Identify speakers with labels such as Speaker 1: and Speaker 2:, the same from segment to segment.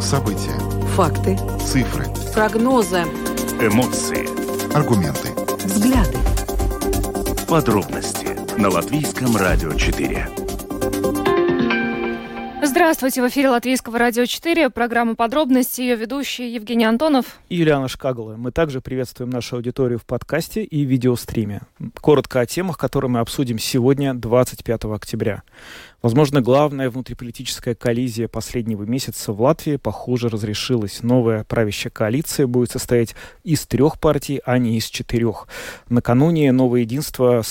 Speaker 1: События.
Speaker 2: Факты.
Speaker 1: Цифры.
Speaker 2: Прогнозы.
Speaker 3: Эмоции.
Speaker 1: Аргументы.
Speaker 2: Взгляды.
Speaker 3: Подробности на Латвийском радио 4.
Speaker 4: Здравствуйте, в эфире Латвийского радио 4, программа «Подробности», ее ведущий Евгений Антонов.
Speaker 5: И Юлиана Шкагала. Мы также приветствуем нашу аудиторию в подкасте и видеостриме. Коротко о темах, которые мы обсудим сегодня, 25 октября. Возможно, главная внутриполитическая коллизия последнего месяца в Латвии, похоже, разрешилась. Новая правящая коалиция будет состоять из трех партий, а не из четырех. Накануне Новое единство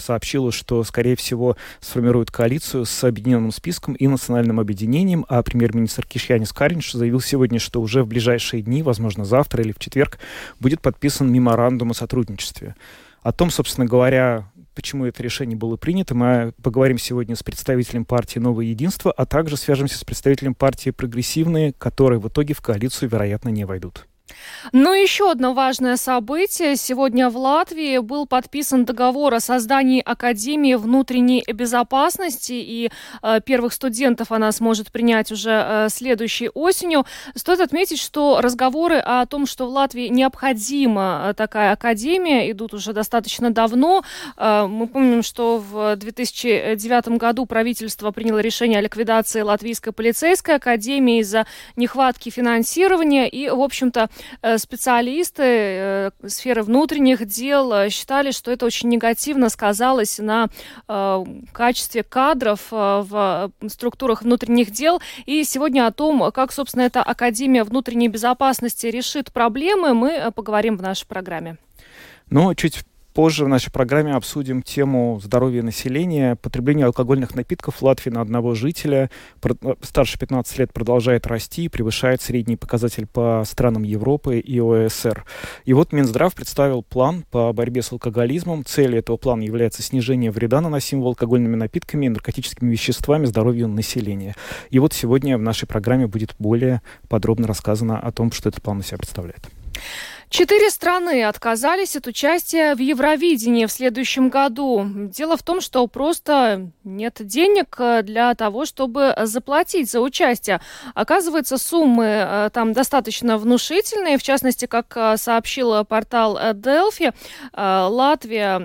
Speaker 5: сообщила, что, скорее всего, сформирует коалицию с объединенным списком и национальным объединением, а премьер-министр Кишьянис Каринш заявил сегодня, что уже в ближайшие дни, возможно, завтра или в четверг, будет подписан меморандум о сотрудничестве. О том, собственно говоря, почему это решение было принято, мы поговорим сегодня с представителем партии «Новое единство», а также свяжемся с представителем партии «Прогрессивные», которые в итоге в коалицию, вероятно, не войдут.
Speaker 4: Ну еще одно важное событие. Сегодня в Латвии был подписан договор о создании Академии внутренней безопасности, и э, первых студентов она сможет принять уже э, следующей осенью. Стоит отметить, что разговоры о том, что в Латвии необходима э, такая академия, идут уже достаточно давно. Э, мы помним, что в 2009 году правительство приняло решение о ликвидации Латвийской полицейской академии из-за нехватки финансирования, и, в общем-то, специалисты э, сферы внутренних дел э, считали, что это очень негативно сказалось на качестве кадров в структурах внутренних дел. И сегодня о том, как, собственно, эта Академия внутренней безопасности решит проблемы, мы поговорим в нашей программе.
Speaker 5: Но чуть Позже в нашей программе обсудим тему здоровья населения. Потребление алкогольных напитков в Латвии на одного жителя э, старше 15 лет продолжает расти и превышает средний показатель по странам Европы и ОСР. И вот Минздрав представил план по борьбе с алкоголизмом. Целью этого плана является снижение вреда, наносимого алкогольными напитками и наркотическими веществами здоровью населения. И вот сегодня в нашей программе будет более подробно рассказано о том, что этот план из себя представляет.
Speaker 4: Четыре страны отказались от участия в Евровидении в следующем году. Дело в том, что просто нет денег э, для того, чтобы заплатить за участие. Оказывается, суммы э, там достаточно внушительные. В частности, как э, сообщил портал Delphi, Латвия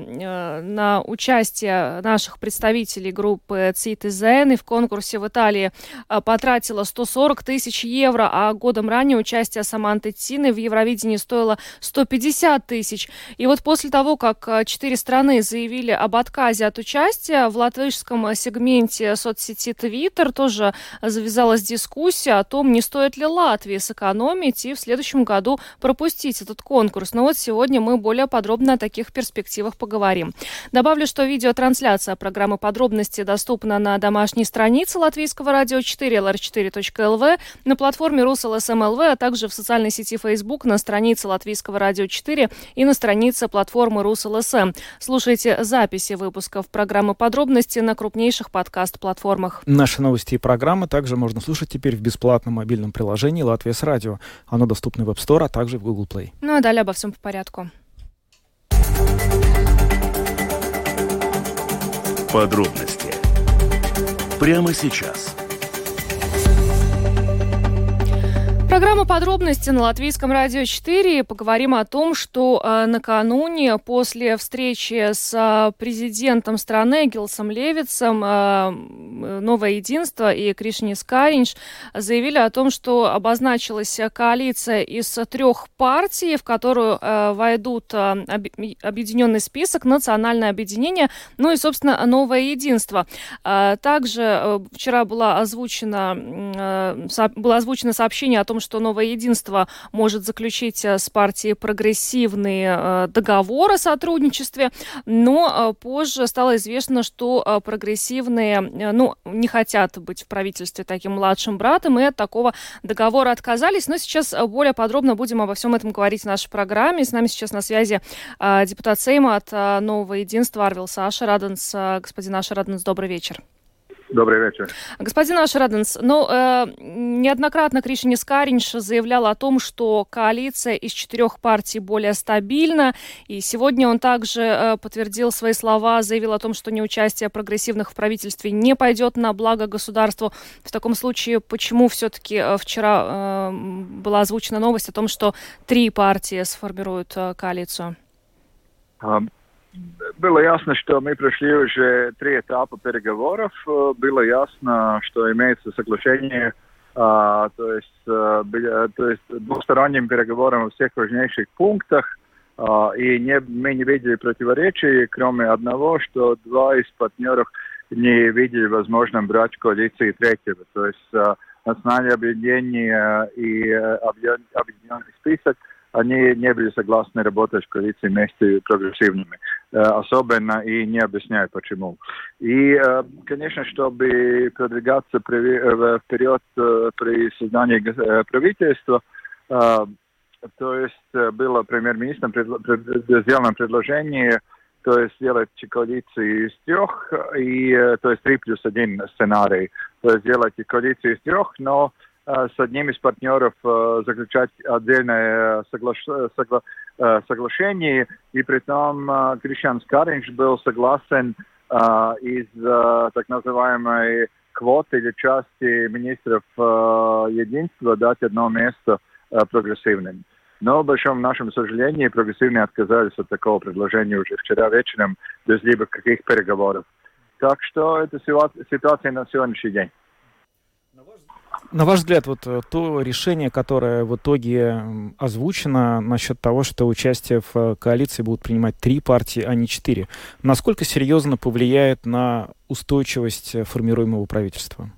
Speaker 4: на участие наших представителей группы Citizen в конкурсе в Италии потратила 140 тысяч евро, а годом ранее участие Саманты Тины в Евровидении стоило 150 тысяч. И вот после того, как э, четыре страны заявили об отказе от участия, в латвийском сегменте соцсети Twitter тоже завязалась дискуссия о том, не стоит ли Латвии сэкономить и в следующем году пропустить этот конкурс. Но вот сегодня мы более подробно о таких перспективах поговорим. Добавлю, что видеотрансляция программы «Подробности» доступна на домашней странице Латвийского радио 4 lr4.lv, на платформе РусЛСМЛВ, а также в социальной сети Facebook на странице Латвийского Латвийского радио 4 и на странице платформы РусЛСМ. Слушайте записи выпусков программы «Подробности» на крупнейших подкаст-платформах.
Speaker 5: Наши новости и программы также можно слушать теперь в бесплатном мобильном приложении «Латвия с радио». Оно доступно в App Store, а также в Google Play.
Speaker 4: Ну а далее обо всем по порядку.
Speaker 3: Подробности прямо сейчас –
Speaker 4: Программа «Подробности» на Латвийском радио 4. Поговорим о том, что э, накануне после встречи с э, президентом страны Гилсом Левицем э, «Новое единство» и Кришнис Каринч заявили о том, что обозначилась коалиция из трех партий, в которую войдут объединенный список, национальное объединение, ну и, собственно, «Новое единство». Также вчера э, со, было озвучено сообщение о том, том, что Новое Единство может заключить э, с партией прогрессивный э, договор о сотрудничестве, но э, позже стало известно, что прогрессивные ну, не хотят быть в правительстве таким младшим братом и от такого договора отказались. Но сейчас более подробно будем обо всем этом говорить в нашей программе. С нами сейчас на связи депутат Сейма от Нового Единства Арвил Саша Раденс. Господин Аша Раденс, добрый вечер.
Speaker 6: Добрый вечер.
Speaker 4: Господин Ашраденс, ну, э, неоднократно Кришини Скаринш заявлял о том, что коалиция из четырех партий более стабильна, и сегодня он также э, подтвердил свои слова, заявил о том, что неучастие прогрессивных в правительстве не пойдет на благо государству. В таком случае, почему все-таки э, вчера э, была озвучена новость о том, что три партии сформируют э, коалицию?
Speaker 6: Было ясно, что мы прошли уже три этапа переговоров. Э, было ясно, что имеется соглашение, а, то есть, а, то есть двусторонним переговорам во всех важнейших пунктах. А, и не, мы не видели противоречий, кроме одного, что два из партнеров не видели возможным брать коалиции третьего. То есть а, национальное объединение и объединенный список – они не были согласны работать в коалиции вместе прогрессивными. Э, особенно и не объясняют почему. И, э, конечно, чтобы продвигаться э, вперед при создании правительства, то есть было премьер-министром сделано предложение то есть сделать коалицию из трех, и, то есть три плюс один сценарий, то есть сделать коалицию из трех, но с одним из партнеров э, заключать отдельное соглаш... согла... Э, соглашение, и при том Кришан Скаринч был согласен из так называемой квоты или части министров единства дать одно место прогрессивным. Но, к большому нашему сожалению, прогрессивные отказались от такого предложения уже вчера вечером, без либо каких переговоров. Так что это ситуация на сегодняшний день.
Speaker 5: На ваш взгляд, вот э, то решение, которое в итоге озвучено насчет того, что участие в э, коалиции будут принимать три партии, а не четыре, насколько серьезно повлияет на устойчивость э, формируемого правительства?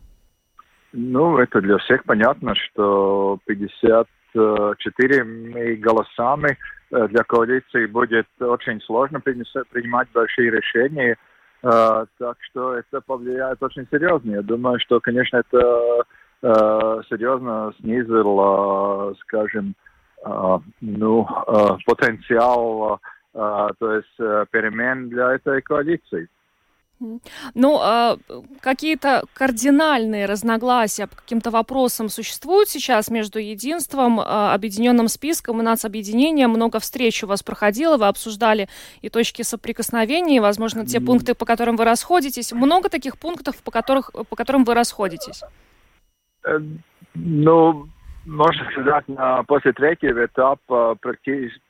Speaker 6: Ну, это для всех понятно, что 54 голосами для коалиции будет очень сложно принимать большие решения. Так что это повлияет очень серьезно. Я думаю, что, конечно, это Э, серьезно снизил, скажем, э, ну, э, потенциал, то есть перемен для этой коалиции.
Speaker 4: Ну, а какие-то кардинальные разногласия по каким-то вопросам существуют сейчас между единством, объединенным списком и нацобъединением? Много встреч у вас проходило, вы обсуждали и точки соприкосновения, и, возможно, те пункты, по которым вы расходитесь. Много таких пунктов, по, которых, по которым вы расходитесь?
Speaker 6: Э, ну, можно сказать, на, после третьего этапа практически,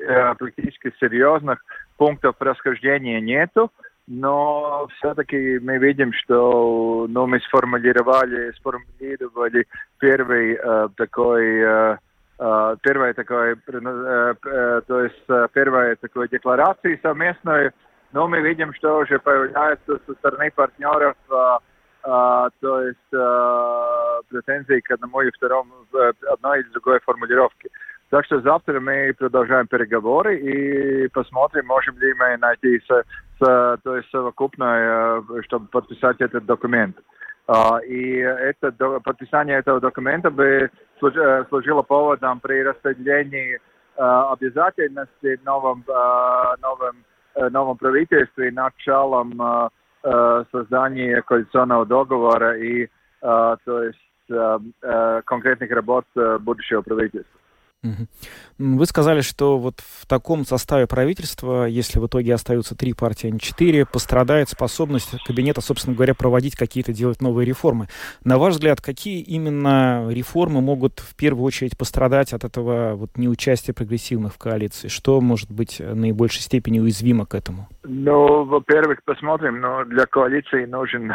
Speaker 6: э, практически серьезных пунктов расхождения нету, но все-таки мы видим, что ну, мы сформулировали, сформулировали первый э, такой э, э первое такое, то есть первая такой декларации совместной, но мы видим, что уже появляется со стороны партнеров а, то есть а, претензии к одному и второму, одной или другой формулировке. Так что завтра мы продолжаем переговоры и посмотрим, можем ли мы найти с, с, то есть совокупное, чтобы подписать этот документ. Uh, и это, подписание этого документа бы служило поводом при распределении uh, обязательностей новым, uh, новым, новом правительстве началом Э, создание коалиционного договора и э, то есть э, конкретных работ будущего правительства.
Speaker 5: Вы сказали, что вот в таком составе правительства, если в итоге остаются три партии, а не четыре, пострадает способность кабинета, собственно говоря, проводить какие-то, делать новые реформы. На ваш взгляд, какие именно реформы могут в первую очередь пострадать от этого вот неучастия прогрессивных в коалиции? Что может быть наибольшей степени уязвимо к этому?
Speaker 6: Ну, во-первых, посмотрим, но для коалиции нужен,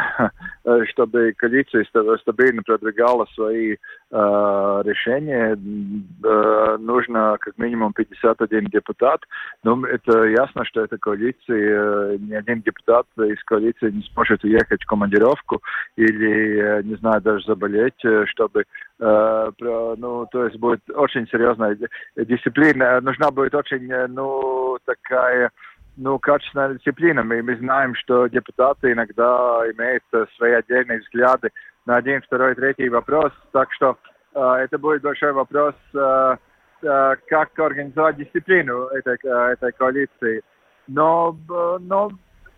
Speaker 6: чтобы коалиция стабильно продвигала свои э, решения, э, нужно как минимум 51 депутат. Но это ясно, что эта коалиция, э, ни один депутат из коалиции не сможет уехать в командировку или, э, не знаю, даже заболеть, э, чтобы ну, то есть будет очень серьезная дисциплина. Нужна будет очень, ну, такая ну, качественная дисциплина. Мы, мы знаем, что депутаты иногда имеют свои отдельные взгляды на один, второй, третий вопрос. Так что э, это будет большой вопрос, э, э, как организовать дисциплину этой, э, этой коалиции. Но, э, но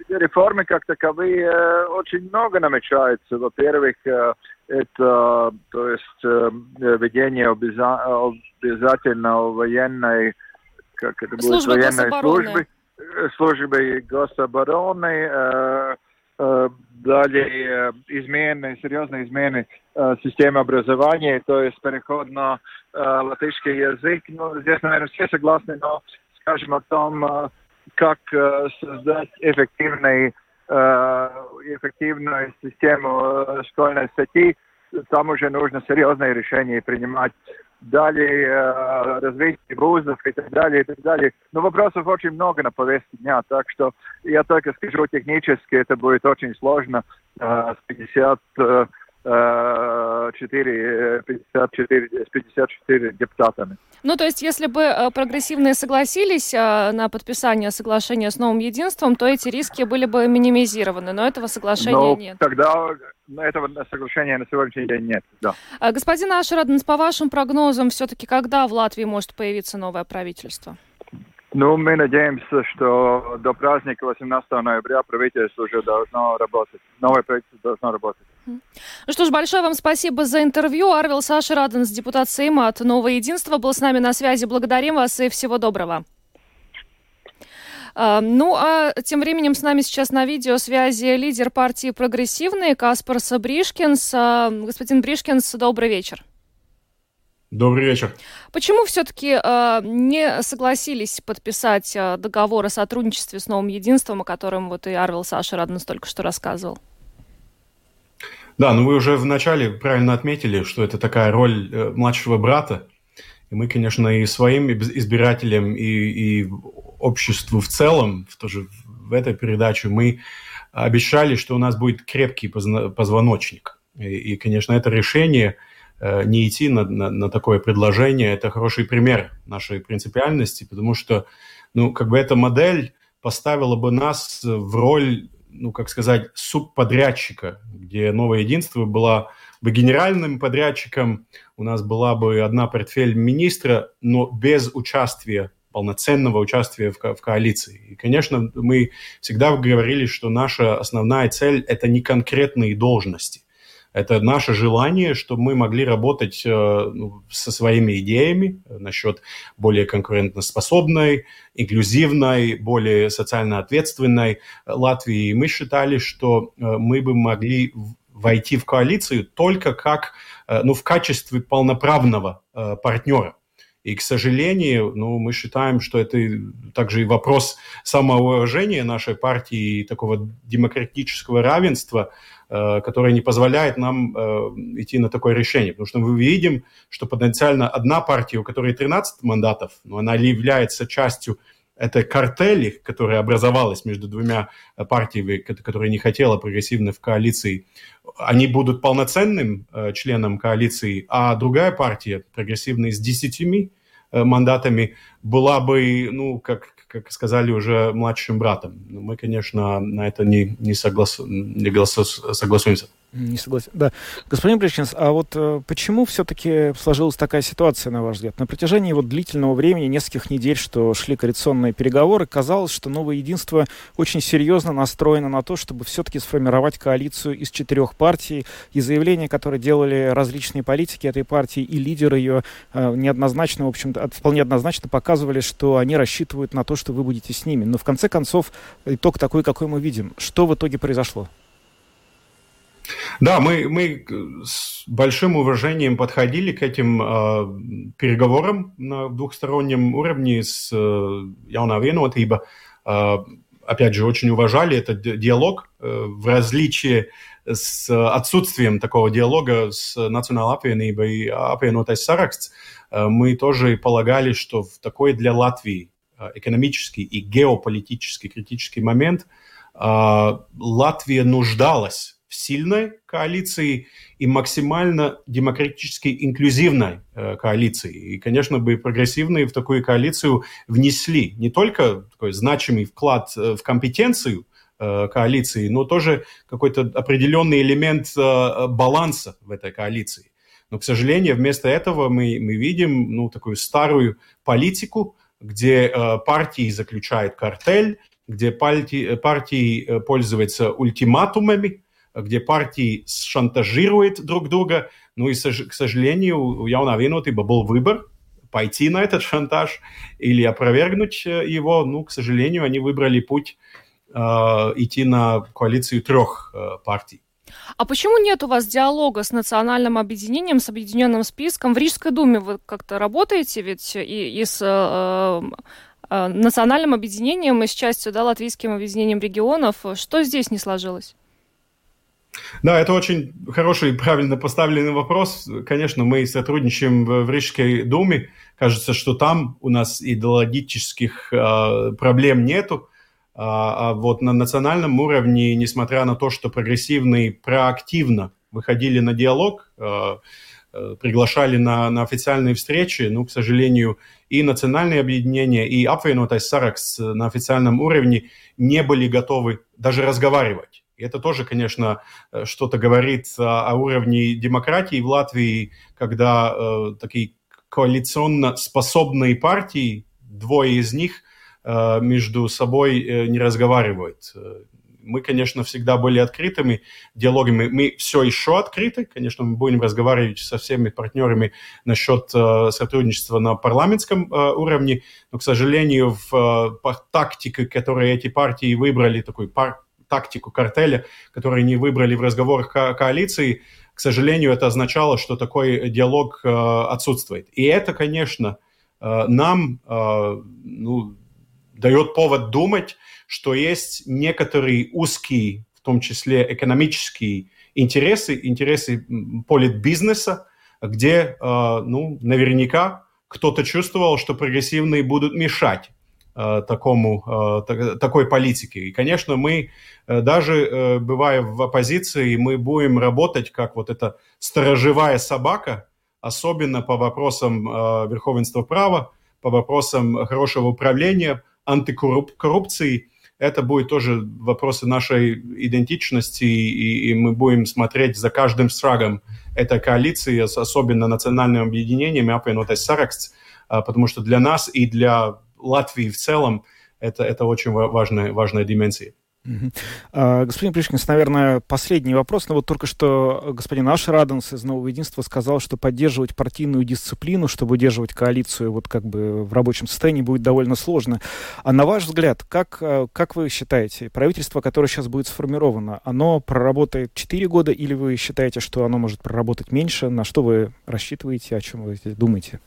Speaker 6: реформы как таковые э, очень много намечается. Во-первых, э, это то есть э, введение обяза- обязательно военной, как это будет,
Speaker 4: Служба
Speaker 6: военной службы, службы гособороны, э, э, далее э, измены, серьезные измены э, системы образования, то есть переход на э, латышский язык. Ну, здесь, наверное, все согласны, но скажем о том, э, как э, создать эффективный, э, эффективную систему э, школьной сети, там уже нужно серьезные решения принимать. Далее э, развитие вузов и так далее, и так далее. Но вопросов очень много на повестке дня, так что я только скажу технически, это будет очень сложно э, с 50 э, э, 4, 54, с 54 депутатами.
Speaker 4: Ну, то есть, если бы э, прогрессивные согласились э, на подписание соглашения с новым единством, то эти риски были бы минимизированы, но этого соглашения
Speaker 6: Но
Speaker 4: нет.
Speaker 6: тогда этого соглашения на сегодняшний день нет. Да.
Speaker 4: Господин Ашераденс, по вашим прогнозам, все-таки когда в Латвии может появиться новое правительство?
Speaker 6: Ну, мы надеемся, что до праздника 18 ноября правительство уже должно работать. Новое правительство должно работать.
Speaker 4: Ну что ж, большое вам спасибо за интервью. Арвел Саша Раденс, депутат Сейма от Нового Единства, был с нами на связи. Благодарим вас и всего доброго. А, Ну, а тем временем с нами сейчас на видеосвязи лидер партии «Прогрессивные» Каспарс Бришкинс. А, Господин Бришкинс, добрый вечер.
Speaker 7: Добрый вечер.
Speaker 4: Почему все-таки не согласились подписать а, договор о сотрудничестве с новым единством, о котором вот и Арвел Саша Раденс только что рассказывал?
Speaker 7: Да, ну вы уже вначале правильно отметили, что это такая роль э, младшего брата. И мы, конечно, и своим избирателям, и, и обществу в целом, тоже в этой передаче, мы обещали, что у нас будет крепкий позвоночник. И, и, конечно, это решение э, не идти на, на, на такое предложение, это хороший пример нашей принципиальности, потому что, ну, как бы эта модель поставила бы нас в роль ну, как сказать, субподрядчика, где новое единство было бы генеральным подрядчиком, у нас была бы одна портфель министра, но без участия, полноценного участия в, ко- в коалиции. И, конечно, мы всегда говорили, что наша основная цель – это не конкретные должности. Это наше желание, чтобы мы могли работать э, ну, со своими идеями насчет более конкурентоспособной, инклюзивной, более социально ответственной Латвии. И мы считали, что э, мы бы могли войти в коалицию только как, э, ну, в качестве полноправного э, партнера. И, к сожалению, ну, мы считаем, что это также и вопрос самоуважения нашей партии и такого демократического равенства, э, которое не позволяет нам э, идти на такое решение. Потому что мы видим, что потенциально одна партия, у которой 13 мандатов, но она является частью этой картели, которая образовалась между двумя э, партиями, ко- которые не хотела прогрессивно в коалиции, они будут полноценным членом коалиции, а другая партия, прогрессивная, с 10 э, мандатами, была бы, ну, как, как сказали уже, младшим братом. Но мы, конечно, на это не, не, соглас... не голосу- согласуемся.
Speaker 5: Не согласен. Да. Господин Бричкинс, а вот э, почему все-таки сложилась такая ситуация, на ваш взгляд? На протяжении вот длительного времени, нескольких недель, что шли коалиционные переговоры, казалось, что новое единство очень серьезно настроено на то, чтобы все-таки сформировать коалицию из четырех партий. И заявления, которые делали различные политики этой партии и лидеры ее, э, неоднозначно, в общем-то, вполне однозначно показывали, что они рассчитывают на то, что вы будете с ними. Но в конце концов, итог такой, какой мы видим. Что в итоге произошло?
Speaker 7: Да, мы, мы с большим уважением подходили к этим э, переговорам на двухстороннем уровне с э, Jaunā vienotība. Э, опять же, очень уважали этот ди- диалог э, в различии с отсутствием такого диалога с Национālā apvienība и apvienotais saraksts. Э, мы тоже полагали, что в такой для Латвии э, экономический и геополитический критический момент э, Латвия нуждалась в сильной коалиции и максимально демократически инклюзивной э, коалиции. И, конечно, бы прогрессивные в такую коалицию внесли не только такой значимый вклад э, в компетенцию э, коалиции, но тоже какой-то определенный элемент э, баланса в этой коалиции. Но, к сожалению, вместо этого мы, мы видим ну, такую старую политику, где э, партии заключают картель, где партии, партии пользуются ультиматумами, где партии шантажируют друг друга. Ну и, к сожалению, у Яуна Венотиба был выбор пойти на этот шантаж или опровергнуть его. Ну, к сожалению, они выбрали путь э, идти на коалицию трех э, партий.
Speaker 4: А почему нет у вас диалога с национальным объединением, с объединенным списком? В Рижской думе вы как-то работаете ведь и, и с э, э, национальным объединением, и с частью да, латвийским объединением регионов. Что здесь не сложилось?
Speaker 7: Да, это очень хороший и правильно поставленный вопрос. Конечно, мы сотрудничаем в Рижской думе. Кажется, что там у нас идеологических э, проблем нету. А, а вот на национальном уровне, несмотря на то, что прогрессивные проактивно выходили на диалог, э, э, приглашали на, на официальные встречи, ну, к сожалению, и национальные объединения, и Апвейнотайс Саракс на официальном уровне не были готовы даже разговаривать. И это тоже, конечно, э, что-то говорит о, о уровне демократии в Латвии, когда э, такие коалиционно способные партии, двое из них – Э, между собой э, не разговаривают. Мы, конечно, всегда были открытыми диалогами. Мы все еще открыты. Конечно, мы будем разговаривать со всеми партнерами насчет э, сотрудничества на парламентском уровне. Но, к сожалению, в тактике, которую эти партии выбрали, такой пар тактику картеля, которую они выбрали в разговорах ко коалиции, к сожалению, это означало, что такой диалог отсутствует. И это, конечно, нам, ну, дает повод думать, что есть некоторые узкие, в том числе экономические интересы, интересы политбизнеса, где, э, ну, наверняка кто-то чувствовал, что прогрессивные будут мешать э, такому, э, такой политике. И, конечно, мы, даже бывая в оппозиции, мы будем работать как вот эта сторожевая собака, особенно по вопросам верховенства права, по вопросам хорошего управления – антикоррупции. Это будет тоже вопросы нашей идентичности, и, и мы будем смотреть за каждым шагом этой коалиции, особенно национальным объединением Apvienotais Saraksts, потому что для нас и для Латвии в целом это, это очень важная, важная дименсия.
Speaker 5: Uh-huh. Господин Пришкинс, наверное, последний вопрос. Но вот только что господин Аш Раденс из Нового Единства сказал, что поддерживать партийную дисциплину, чтобы удерживать коалицию вот как бы в рабочем состоянии, будет довольно сложно. А на ваш взгляд, как, а, как вы считаете, правительство, которое сейчас будет сформировано, оно проработает 4 года или вы считаете, что оно может проработать меньше? На что вы рассчитываете, о чем вы думаете?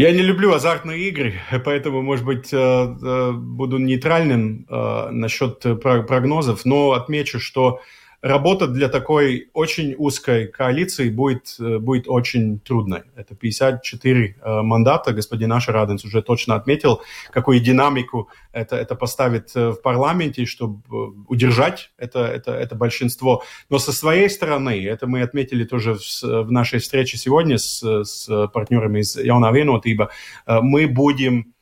Speaker 7: Я не люблю азартные игры, поэтому, может быть, э, э, буду нейтральным э, насчет прогнозов, но отмечу, что работа для такой очень узкой коалиции будет, э, будет очень трудной. Это 54 э, мандата, господин Аша Раденс уже точно отметил, какую динамику это, это поставит э, в парламенте, чтобы удержать это, это, это большинство. Но со своей стороны, это мы отметили тоже в, в нашей встрече сегодня с, с партнерами из Яуна Венотиба, мы будем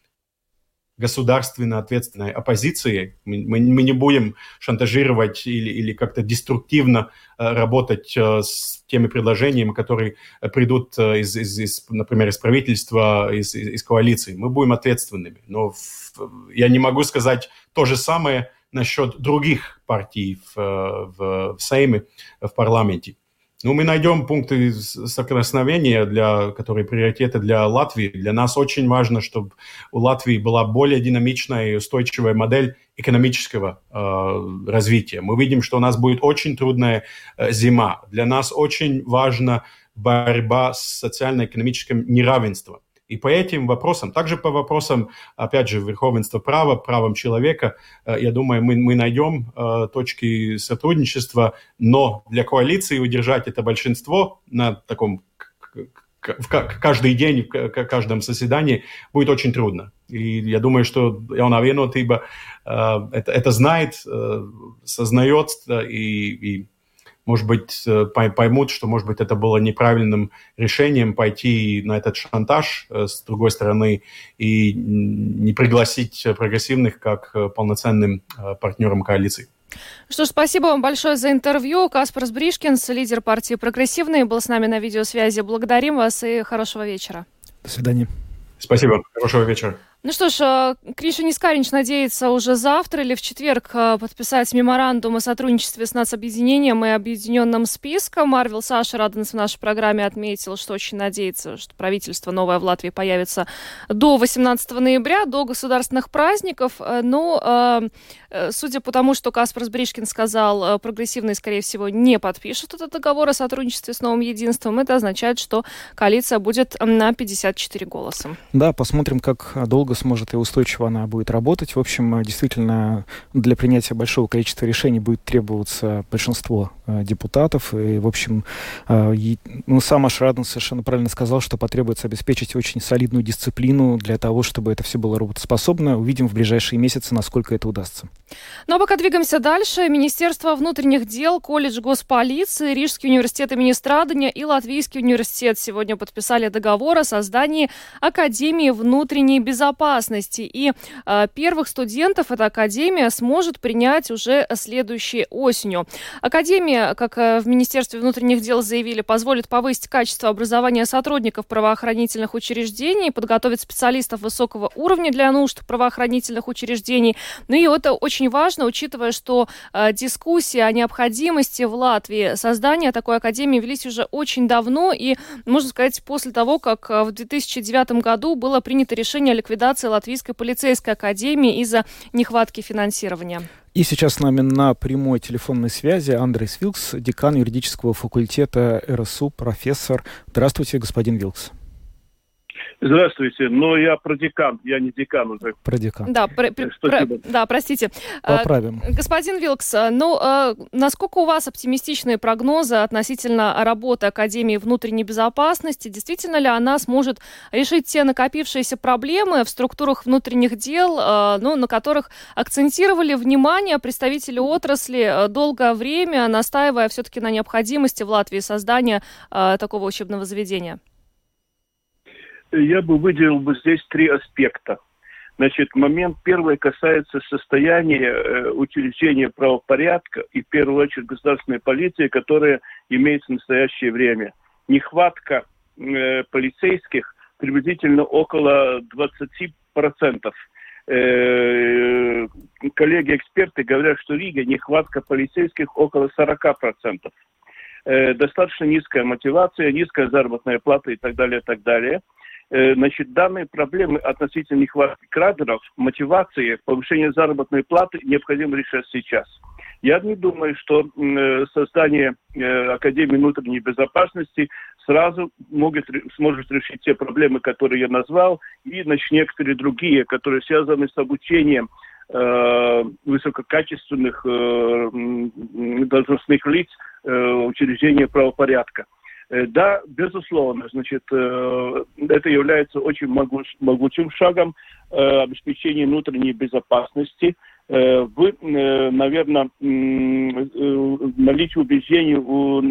Speaker 7: государственно ответственной оппозицией. Мы, мы, мы не будем шантажировать или, или как-то деструктивно э, работать э, с теми предложениями, которые придут э, из, из, из, например, из правительства, из, из, из коалиции. Мы будем ответственными. Но в, я не могу сказать то же самое насчет других партий в, в, в Сейме, в парламенте. Ну, мы найдем пункты соприкосновения, для, которые приоритеты для Латвии. Для нас очень важно, чтобы у Латвии была более динамичная и устойчивая модель экономического э, развития. Мы видим, что у нас будет очень трудная э, зима. Для нас очень важна борьба с социально-экономическим неравенством. И по этим вопросам, также по вопросам, опять же, верховенства права, правам человека, э, я думаю, мы, мы найдем э, точки сотрудничества, но для коалиции удержать это большинство на таком в каждый день, в каждом заседании будет очень трудно. И я думаю, что Jaunā vienotība э, это, это знает, сознает и, и может быть, э, поймут, что, может быть, это было неправильным решением пойти на этот шантаж э, с другой стороны и не пригласить прогрессивных как э, полноценным партнером коалиции.
Speaker 4: Что ж, спасибо вам большое за интервью. Каспар Сбришкинс, лидер партии «Прогрессивные», был с нами на видеосвязи. Благодарим вас и хорошего вечера.
Speaker 5: До свидания.
Speaker 7: Спасибо. Хорошего вечера.
Speaker 4: Ну что ж, э, Криша Нискаринч надеется уже завтра или в четверг э, подписать меморандум о сотрудничестве с нацобъединением и объединенным списком. Марвел Саша Раденс в нашей программе отметил, что очень надеется, что правительство новое в Латвии появится до 18 ноября, до государственных праздников. Э, но, судя по тому, что Каспар Сбришкин сказал, прогрессивные, скорее всего, не подпишут этот договор о сотрудничестве с новым единством. Это означает, что коалиция будет на 54 голоса.
Speaker 5: Да, посмотрим, как долго долго сможет и устойчиво она будет работать. В общем, действительно, для принятия большого количества решений будет требоваться большинство э, депутатов. И, в общем, э, ну, сам Ашрадин совершенно правильно сказал, что потребуется обеспечить очень солидную дисциплину для того, чтобы это все было работоспособно. Увидим в ближайшие месяцы, насколько это удастся.
Speaker 4: Ну а пока двигаемся дальше. Министерство внутренних дел, колледж госполиции, Рижский университет имени Страдания и Латвийский университет сегодня подписали договор о создании Академии внутренней безопасности. И э, первых студентов эта академия сможет принять уже следующей осенью. Академия, как э, в Министерстве внутренних дел заявили, позволит повысить качество образования сотрудников правоохранительных учреждений, подготовить специалистов высокого уровня для нужд правоохранительных учреждений. Ну и это очень важно, учитывая, что э, дискуссии о необходимости в Латвии создания такой академии велись уже очень давно и, можно сказать, после того, как э, в 2009 году было принято решение о ликвидации Латвийской полицейской академии из-за нехватки финансирования.
Speaker 5: И сейчас с нами на прямой телефонной связи Андрей Вилкс, декан юридического факультета РСУ, профессор. Здравствуйте, господин Вилкс.
Speaker 8: Здравствуйте, но я про декан, я не декан уже.
Speaker 5: Про декан.
Speaker 4: Да, про, про, да простите.
Speaker 5: Поправим.
Speaker 4: А, господин Вилкс, ну, а, насколько у вас оптимистичные прогнозы относительно работы Академии внутренней безопасности? Действительно ли она сможет решить те накопившиеся проблемы в структурах внутренних дел, а, ну, на которых акцентировали внимание представители отрасли долгое время, настаивая все-таки на необходимости в Латвии создания такого учебного заведения?
Speaker 8: Я бы выделил бы здесь три аспекта. Значит, момент первый касается состояния э, учреждения правопорядка и, в первую очередь, государственной полиции, которая имеется в настоящее время. Нехватка э, полицейских приблизительно около 20%. Э, коллеги-эксперты говорят, что в Риге нехватка полицейских около 40%. Э, достаточно низкая мотивация, низкая заработная плата и так далее, и так далее. Э, значит, данные проблемы относительно нехватки кадров, мотивации, повышения заработной платы необходимо решать сейчас. Я не думаю, что э, создание э, Академии внутренней безопасности сразу могут, сможет решить те проблемы, которые я назвал, и значит, некоторые другие, которые связаны с обучением высококачественных должностных лиц учреждения правопорядка. Да, безусловно, значит, э, это является очень могучим шагом э, обеспечения внутренней безопасности. Вы, наверное, наличие убеждений у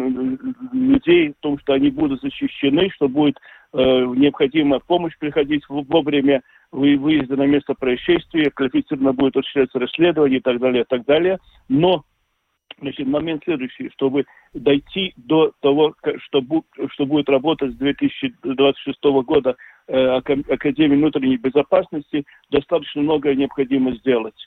Speaker 8: людей в том, что они будут защищены, что будет необходимая помощь приходить вовремя выезда на место происшествия, квалифицированно будет осуществляться расследование и так далее, и так далее. Но Значит, момент следующий, чтобы дойти до того, что, бу, что будет работать с 2026 года э, Академия внутренней безопасности, достаточно многое необходимо сделать.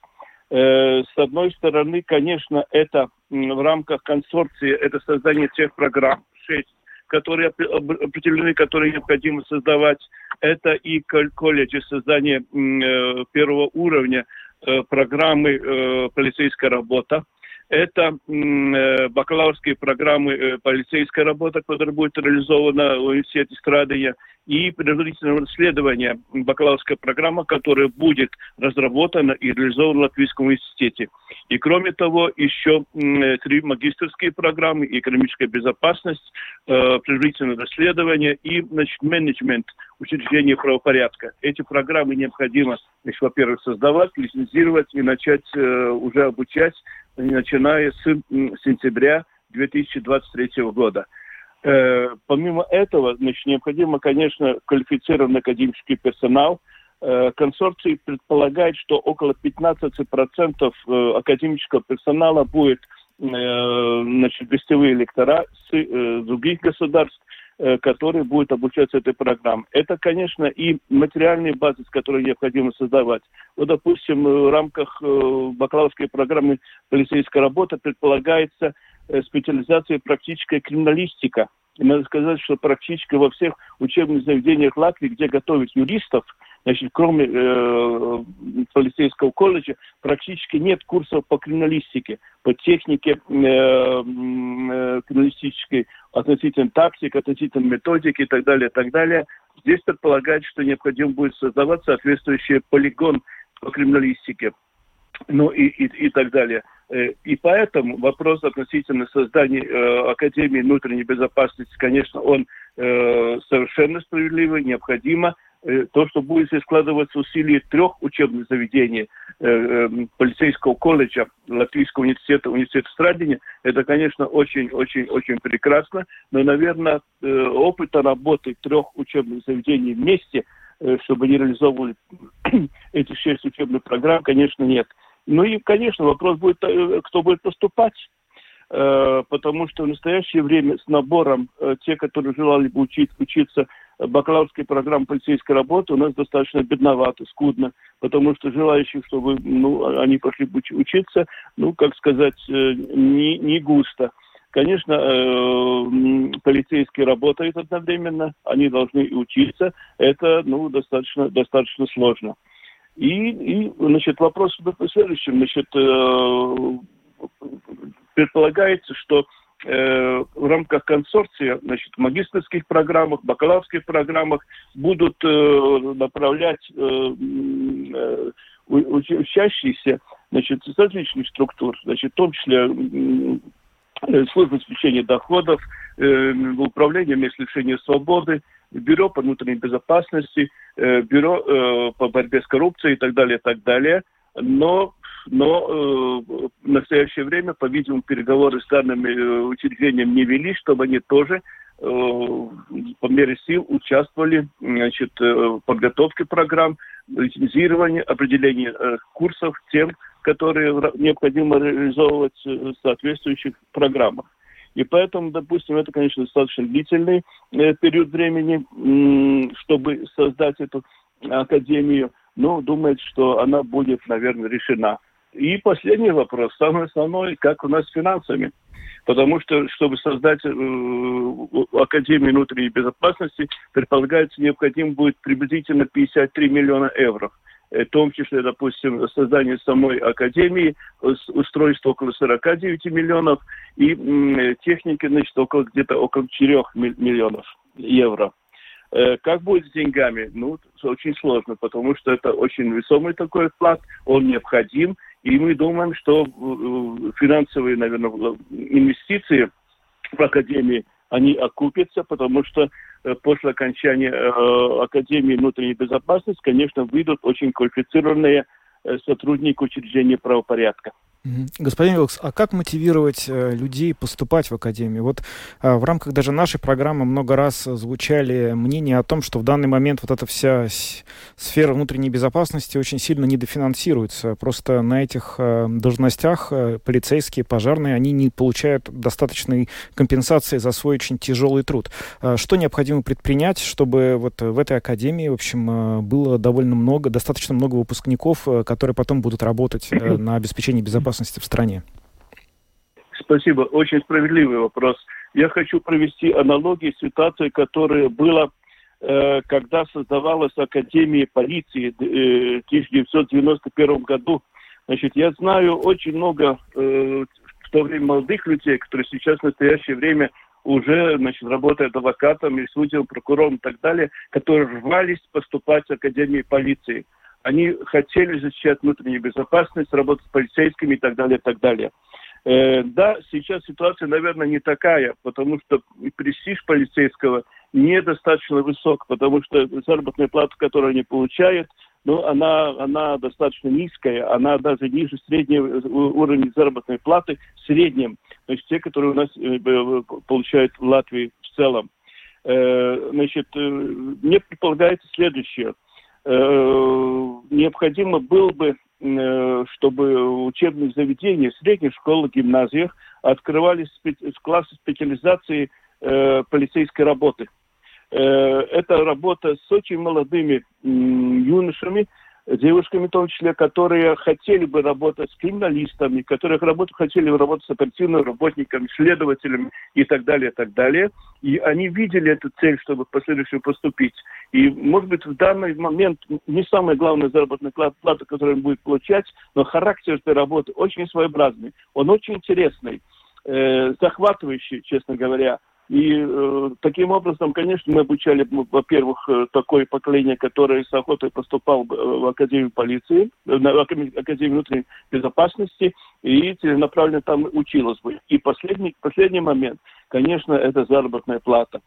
Speaker 8: Э, с одной стороны, конечно, это в рамках консорции, это создание тех программ, шесть, которые определены, которые необходимо создавать. Это и колледжи, создание э, первого уровня э, программы э, полицейская работа, это э, бакалаврские программы э, полицейская работа, которая будет реализована в университете Страдания, и предварительное расследование бакалаврская программа, которая будет разработана и реализована в Латвийском университете. И кроме того, еще э, три магистрские программы, экономическая безопасность, предварительное расследование и значит, менеджмент учреждения правопорядка. Эти программы необходимо, значит, во-первых, создавать, лицензировать и начать э, уже обучать начиная с сентября 2023 года. Э, помимо этого, значит, необходимо, конечно, квалифицированный академический персонал. Э, консорций предполагает, что около 15% э, академического персонала будет значит, гостевые лектора с других государств. Э, которые будут обучаться этой программе. Это, конечно, и материальные базы, которые необходимо создавать. Вот, допустим, в рамках э, бакалаврской программы полицейская работа предполагается э, специализация практическая криминалистика. И надо сказать, что практически во всех учебных заведениях Латвии, где готовят юристов, значит, кроме э, полицейского колледжа, практически нет курсов по криминалистике, по технике э, э, криминалистической, относительно тактик, относительно методики и так далее, и так далее. Здесь предполагается, что необходимо будет создавать соответствующий полигон по криминалистике, ну и, и, и так далее. Э, и поэтому вопрос относительно создания э, Академии внутренней безопасности, конечно, он э, совершенно справедливый, необходимо. Э, то, что будет складываться усилия трех учебных заведений, э, э, полицейского колледжа, Латвийского университета, университета Страдини, это, конечно, очень-очень-очень прекрасно. Но, наверное, э, опыта работы трех учебных заведений вместе, чтобы они реализовывали эти шесть учебных программ, конечно, нет. Ну и, конечно, вопрос будет, кто будет поступать, потому что в настоящее время с набором те, которые желали бы учить, учиться бакалаврской программы полицейской работы, у нас достаточно бедновато, скудно, потому что желающих, чтобы ну, они пошли учиться, ну, как сказать, не, не густо. Конечно, полицейские работают одновременно, они должны учиться. Это, ну, достаточно, достаточно сложно. И, и значит, вопрос в следующем. Значит, э, предполагается, что э, в рамках консорция, значит, в магистрских программах, бакалаврских программах будут э, направлять э, э, учащиеся значит, из различных структур, значит, в том числе э, службы обеспечения доходов, э, управление мест лишения свободы, бюро по внутренней безопасности, э, бюро э, по борьбе с коррупцией и так далее, и так далее. Но, но э, в настоящее время, по-видимому, переговоры с данными учреждениями не вели, чтобы они тоже по мере сил участвовали значит, в подготовке программ, лицензировании, определении курсов, тем, которые необходимо реализовывать в соответствующих программах. И поэтому, допустим, это, конечно, достаточно длительный э, период времени, э, чтобы создать эту академию. Но думает, что она будет, наверное, решена. И последний вопрос, самый основной, как у нас с финансами. Потому что, чтобы создать э, Академию внутренней безопасности, предполагается, необходимо будет приблизительно 53 миллиона евро. Э, в том числе, допустим, создание самой академии, устройство около 49 миллионов и техники, значит, около где-то около 4 миллионов евро. Э, как будет с деньгами? Ну, очень сложно, потому что это очень весомый такой вклад, он необходим, и мы думаем, что э, финансовые, наверное, инвестиции в Академии, они окупятся, потому что Э, после окончания э, Академии внутренней безопасности, конечно, выйдут очень квалифицированные э, сотрудники учреждения правопорядка.
Speaker 5: Господин Вилкс, а как мотивировать э, людей поступать в академию? Вот э, в рамках даже нашей программы много раз звучали мнения о том, что в данный момент вот эта вся сфера внутренней безопасности очень сильно недофинансируется. Просто на этих э, должностях полицейские, пожарные, они не получают достаточной компенсации за свой очень тяжелый труд. Что необходимо предпринять, чтобы вот в этой академии, в общем, было довольно много, достаточно много выпускников, которые потом будут работать на обеспечении безопасности? Безопасности в стране?
Speaker 8: Спасибо. Очень справедливый вопрос. Я хочу провести аналогию с ситуацией, которая была, э, когда создавалась Академия полиции э, в 1991 году. Значит, я знаю очень много э, в то время молодых людей, которые сейчас в настоящее время уже значит, работают адвокатом и судьям, прокурором и так далее, которые рвались поступать в Академию полиции. Они хотели защищать внутреннюю безопасность, работать с полицейскими и так далее, и так далее. Э, да, сейчас ситуация, наверное, не такая, потому что престиж полицейского недостаточно высок, потому что заработная плата, которую они получают, ну, она, она достаточно низкая, она даже ниже среднего уровня заработной платы в среднем, то есть те, которые у нас э, получают в Латвии в целом. Э, значит, э, мне предполагается следующее – необходимо было бы, э, чтобы учебные заведения, средних школах, гимназиях открывались классы специализации э, полицейской работы. Э, это работа с очень молодыми юношами, девушками в том числе, которые хотели бы работать с криминалистами, которые работу, хотели бы работать с оперативными работниками, следователями и так далее, и так далее. И они видели эту цель, чтобы в последующем поступить. И, может быть, в данный момент не самая главная заработная плата, которую он будет получать, но характер этой работы очень своеобразный. Он очень интересный, э, захватывающий, честно говоря. И э, таким образом, конечно, мы обучали, во-первых, э, такое поколение, которое с охотой поступал э, в Академию полиции, э, в Академию внутренней безопасности, и целенаправленно там училось бы. И последний, последний момент, конечно, это заработная плата.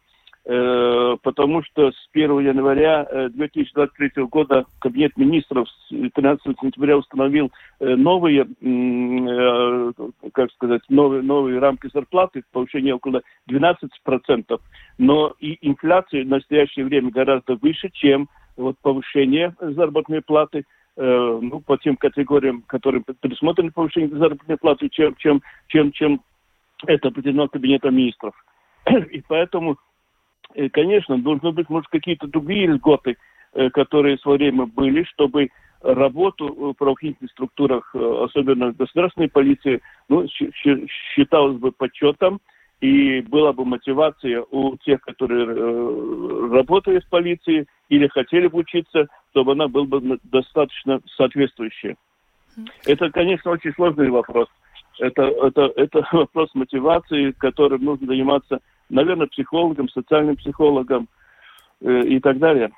Speaker 8: Э, потому что с 1 января 2023 э, года Кабинет министров 13 сентября установил э, новые, как сказать, новые, новые рамки зарплаты, повышение около 12%, но и инфляция в настоящее время гораздо выше, чем вот повышение заработной платы, ну, по тем категориям, которые предусмотрены повышение заработной платы, чем, чем, чем, чем это определено Кабинетом министров. И поэтому Э, конечно, должны быть, может, какие-то другие льготы, э, которые в свое время были, чтобы работу в правоохранительных структурах, э, особенно в государственной полиции, ну, считалось бы почетом, и была бы мотивация у тех, которые работали в полиции или хотели бы учиться, чтобы она была бы достаточно соответствующая. Это, конечно, очень сложный вопрос. Это, это, это вопрос мотивации, которым нужно заниматься наверное, психологом, социальным психологом э, и так далее.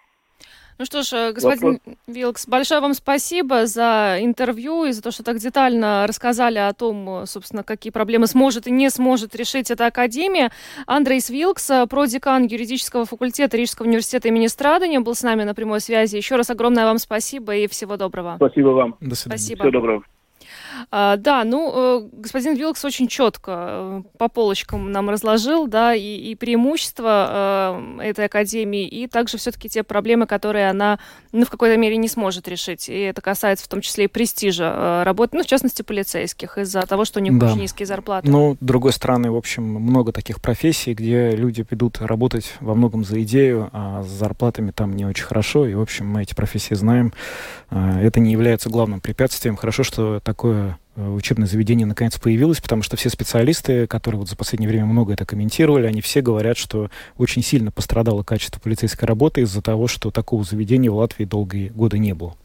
Speaker 4: Ну что ж, э, господин Вопрос. Вилкс, большое вам спасибо за интервью и за то, что так детально рассказали о том, э, собственно, какие проблемы сможет и не сможет решить эта академия. Андрейс Вилкс, э, продекан юридического факультета Рижского университета имени Страдания, был с нами на прямой связи. Еще раз огромное вам спасибо и всего доброго.
Speaker 8: Спасибо вам.
Speaker 5: До свидания.
Speaker 4: Спасибо.
Speaker 8: Всего доброго.
Speaker 4: А, да, ну, э, господин Вилкс очень четко э, по полочкам нам разложил, да, и, и преимущества э, этой академии, и также все-таки те проблемы, которые она, ну, в какой-то мере не сможет решить. И это касается в том числе и престижа работы, ну, в частности, полицейских, из-за того, что у них да. очень низкие зарплаты.
Speaker 5: Ну, с другой стороны, в общем, много таких профессий, где люди идут работать во многом за идею, а с зарплатами там не очень хорошо, и, в общем, мы эти профессии знаем. Это не является главным препятствием. Хорошо, что такое учебное заведение наконец появилось, потому что все специалисты, которые вот за последнее время много это комментировали, они все говорят, что очень сильно пострадало качество полицейской работы из-за того, что такого заведения в Латвии долгие годы не было.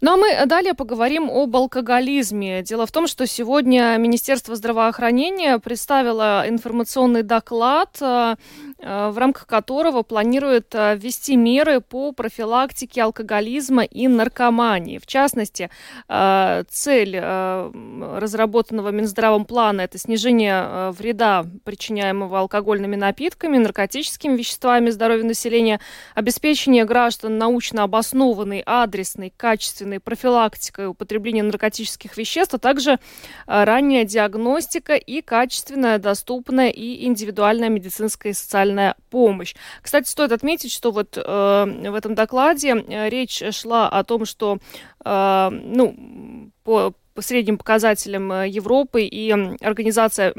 Speaker 4: Ну а мы далее поговорим об алкоголизме. Дело в том, что сегодня Министерство здравоохранения представило информационный доклад, э, э, в рамках которого планирует э, ввести меры по профилактике алкоголизма и наркомании. В частности, цель разработанного Минздравом плана – это снижение вреда, причиняемого алкогольными напитками, наркотическими веществами здоровью населения, обеспечение граждан научно обоснованной, адресной, качественной профилактикой употребления наркотических веществ, а также э, ранняя диагностика и качественная, доступная и индивидуальная медицинская и социальная помощь. Кстати, стоит отметить, что вот э, в этом докладе э, речь шла о том, что э, ну, по, по средним показателям э, Европы и Организация